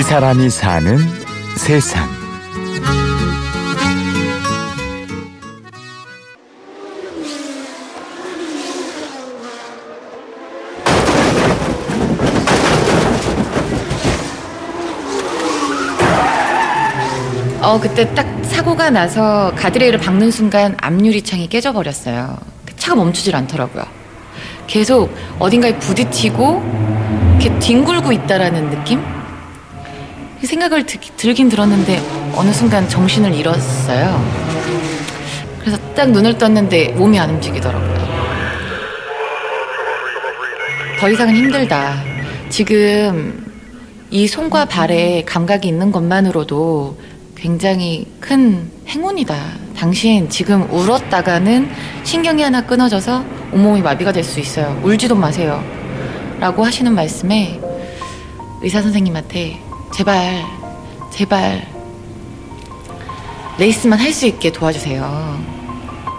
이 사람이 사는 세상. 어, 그때 딱 사고가 나서 가드레일을 박는 순간 앞유리 창이 깨져버렸어요. 차가 멈추질 않더라고요. 계속 어딘가에 부딪히고 이렇게 뒹굴고 있다라는 느낌? 생각을 드, 들긴 들었는데 어느 순간 정신을 잃었어요. 그래서 딱 눈을 떴는데 몸이 안 움직이더라고요. 더 이상은 힘들다. 지금 이 손과 발에 감각이 있는 것만으로도 굉장히 큰 행운이다. 당신 지금 울었다가는 신경이 하나 끊어져서 온몸이 마비가 될 수 있어요. 울지도 마세요. 라고 하시는 말씀에 의사 선생님한테 제발, 제발, 레이스만 할 수 있게 도와주세요.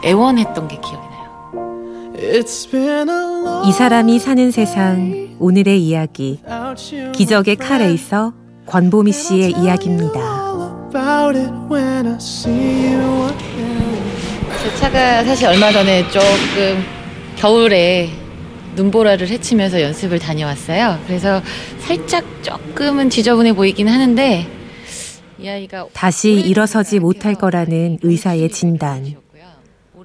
애원했던 게 기억이 나요. 이 사람이 사는 세상 오늘의 이야기 기적의 카레이서 권보미 씨의 이야기입니다. 제 차가 사실 얼마 전에 조금 겨울에 눈보라를 헤치면서 연습을 다녀왔어요. 그래서 살짝 조금은 지저분해 보이긴 하는데 이 아이가 다시 일어서지 못할 거라는 의사의 진단.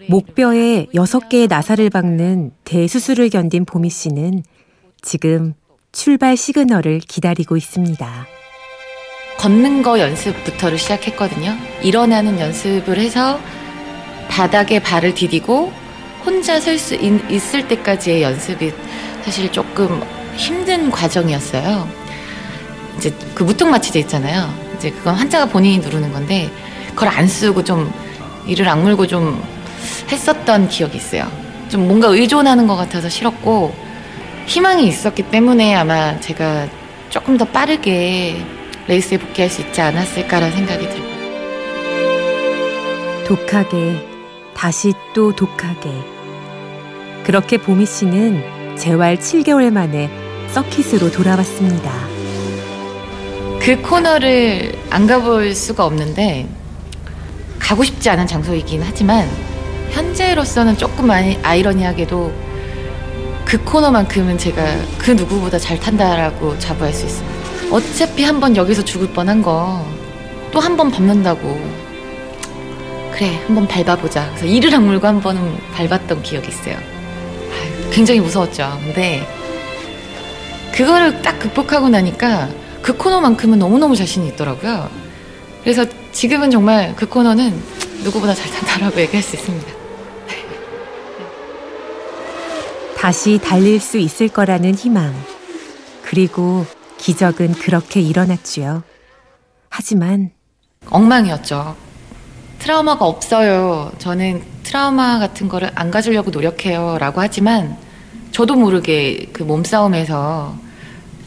목뼈에 여섯 개의 나사를 박는 대수술을 견딘 보미 씨는 지금 출발 시그널을 기다리고 있습니다. 걷는 거 연습부터를 시작했거든요. 일어나는 연습을 해서 바닥에 발을 디디고 혼자 설 수 있을 때까지의 연습이 사실 조금 힘든 과정이었어요. 이제 그 무통마취제 있잖아요. 이제 그건 환자가 본인이 누르는 건데 그걸 안 쓰고 좀 이를 악물고 좀 했었던 기억이 있어요. 좀 뭔가 의존하는 것 같아서 싫었고 희망이 있었기 때문에 아마 제가 조금 더 빠르게 레이스에 복귀할 수 있지 않았을까라는 생각이 들고 독하게 다시 또 독하게 그렇게 보미 씨는 재활 7개월 만에 서킷으로 돌아왔습니다. 그 코너를 안 가볼 수가 없는데 가고 싶지 않은 장소이긴 하지만 현재로서는 조금 아이러니하게도 그 코너만큼은 제가 그 누구보다 잘 탄다라고 자부할 수 있습니다. 어차피 한 번 여기서 죽을 뻔한 거 또 한 번 밟는다고 그래 한 번 밟아보자 그래서 이를 악물고 한 번은 밟았던 기억이 있어요 굉장히 무서웠죠 근데 그거를 딱 극복하고 나니까 그 코너만큼은 너무너무 자신이 있더라고요 그래서 지금은 정말 그 코너는 누구보다 잘 탄다라고 얘기할 수 있습니다 다시 달릴 수 있을 거라는 희망 그리고 기적은 그렇게 일어났지요. 하지만 엉망이었죠. 트라우마가 없어요. 저는 트라우마 같은 거를 안 가지려고 노력해요. 라고 하지만 저도 모르게 그 몸싸움에서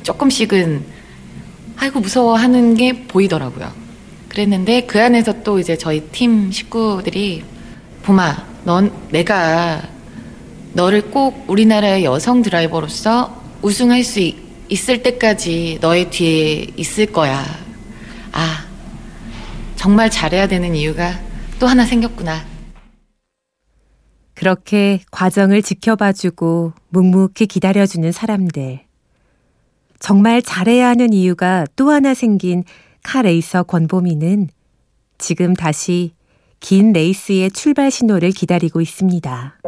조금씩은 아이고 무서워 하는 게 보이더라고요. 그랬는데 그 안에서 또 이제 저희 팀 식구들이 봄아, 넌 내가 너를 꼭 우리나라의 여성 드라이버로서 우승할 수 있, 있을 때까지 너의 뒤에 있을 거야. 아, 정말 잘해야 되는 이유가 또 하나 생겼구나. 그렇게 과정을 지켜봐주고 묵묵히 기다려주는 사람들. 정말 잘해야 하는 이유가 또 하나 생긴 카 레이서 권보미는 지금 다시 긴 레이스의 출발 신호를 기다리고 있습니다.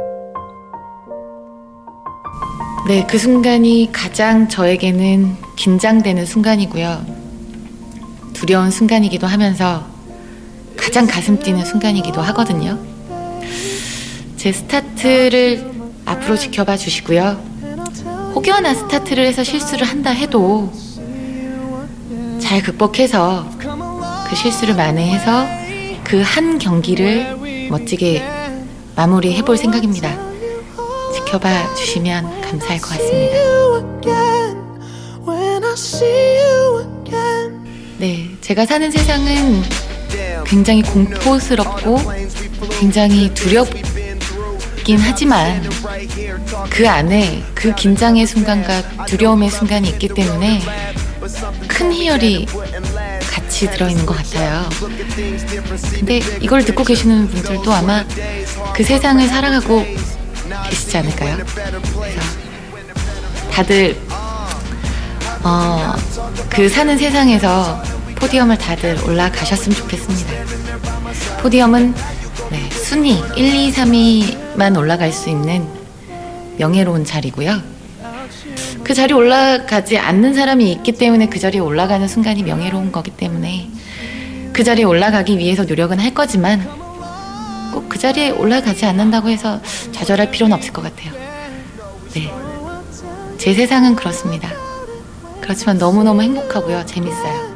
네, 그 순간이 가장 저에게는 긴장되는 순간이고요. 두려운 순간이기도 하면서 가장 가슴 뛰는 순간이기도 하거든요. 제 스타트를 앞으로 지켜봐 주시고요. 혹여나 스타트를 해서 실수를 한다 해도 잘 극복해서 그 실수를 만회해서 그 한 경기를 멋지게 마무리해 볼 생각입니다. 지켜봐 주시면 감사할 것 같습니다. 네, 제가 사는 세상은 굉장히 공포스럽고 굉장히 두렵 긴 하지만 그 안에 그 긴장의 순간과 두려움의 순간이 있기 때문에 큰 희열이 같이 들어있는 것 같아요. 근데 이걸 듣고 계시는 분들도 아마 그 세상을 살아가고 계시지 않을까요? 다들 어, 그 사는 세상에서 포디엄을 다들 올라가셨으면 좋겠습니다. 포디엄은 네, 순위 1, 2, 3위만 올라갈 수 있는 명예로운 자리고요. 그 자리에 올라가지 않는 사람이 있기 때문에 그 자리에 올라가는 순간이 명예로운 거기 때문에 그 자리에 올라가기 위해서 노력은 할 거지만 꼭 그 자리에 올라가지 않는다고 해서 좌절할 필요는 없을 것 같아요. 네. 제 세상은 그렇습니다. 그렇지만 너무너무 행복하고요. 재밌어요.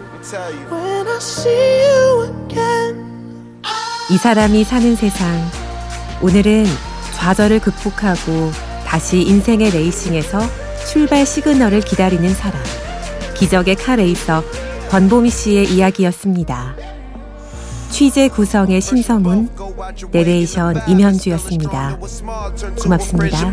이 사람이 사는 세상. 오늘은 좌절을 극복하고 다시 인생의 레이싱에서 출발 시그널을 기다리는 사람. 기적의 카레이서 권보미 씨의 이야기였습니다. 취재 구성의 신성훈, 내레이션 임현주였습니다. 고맙습니다.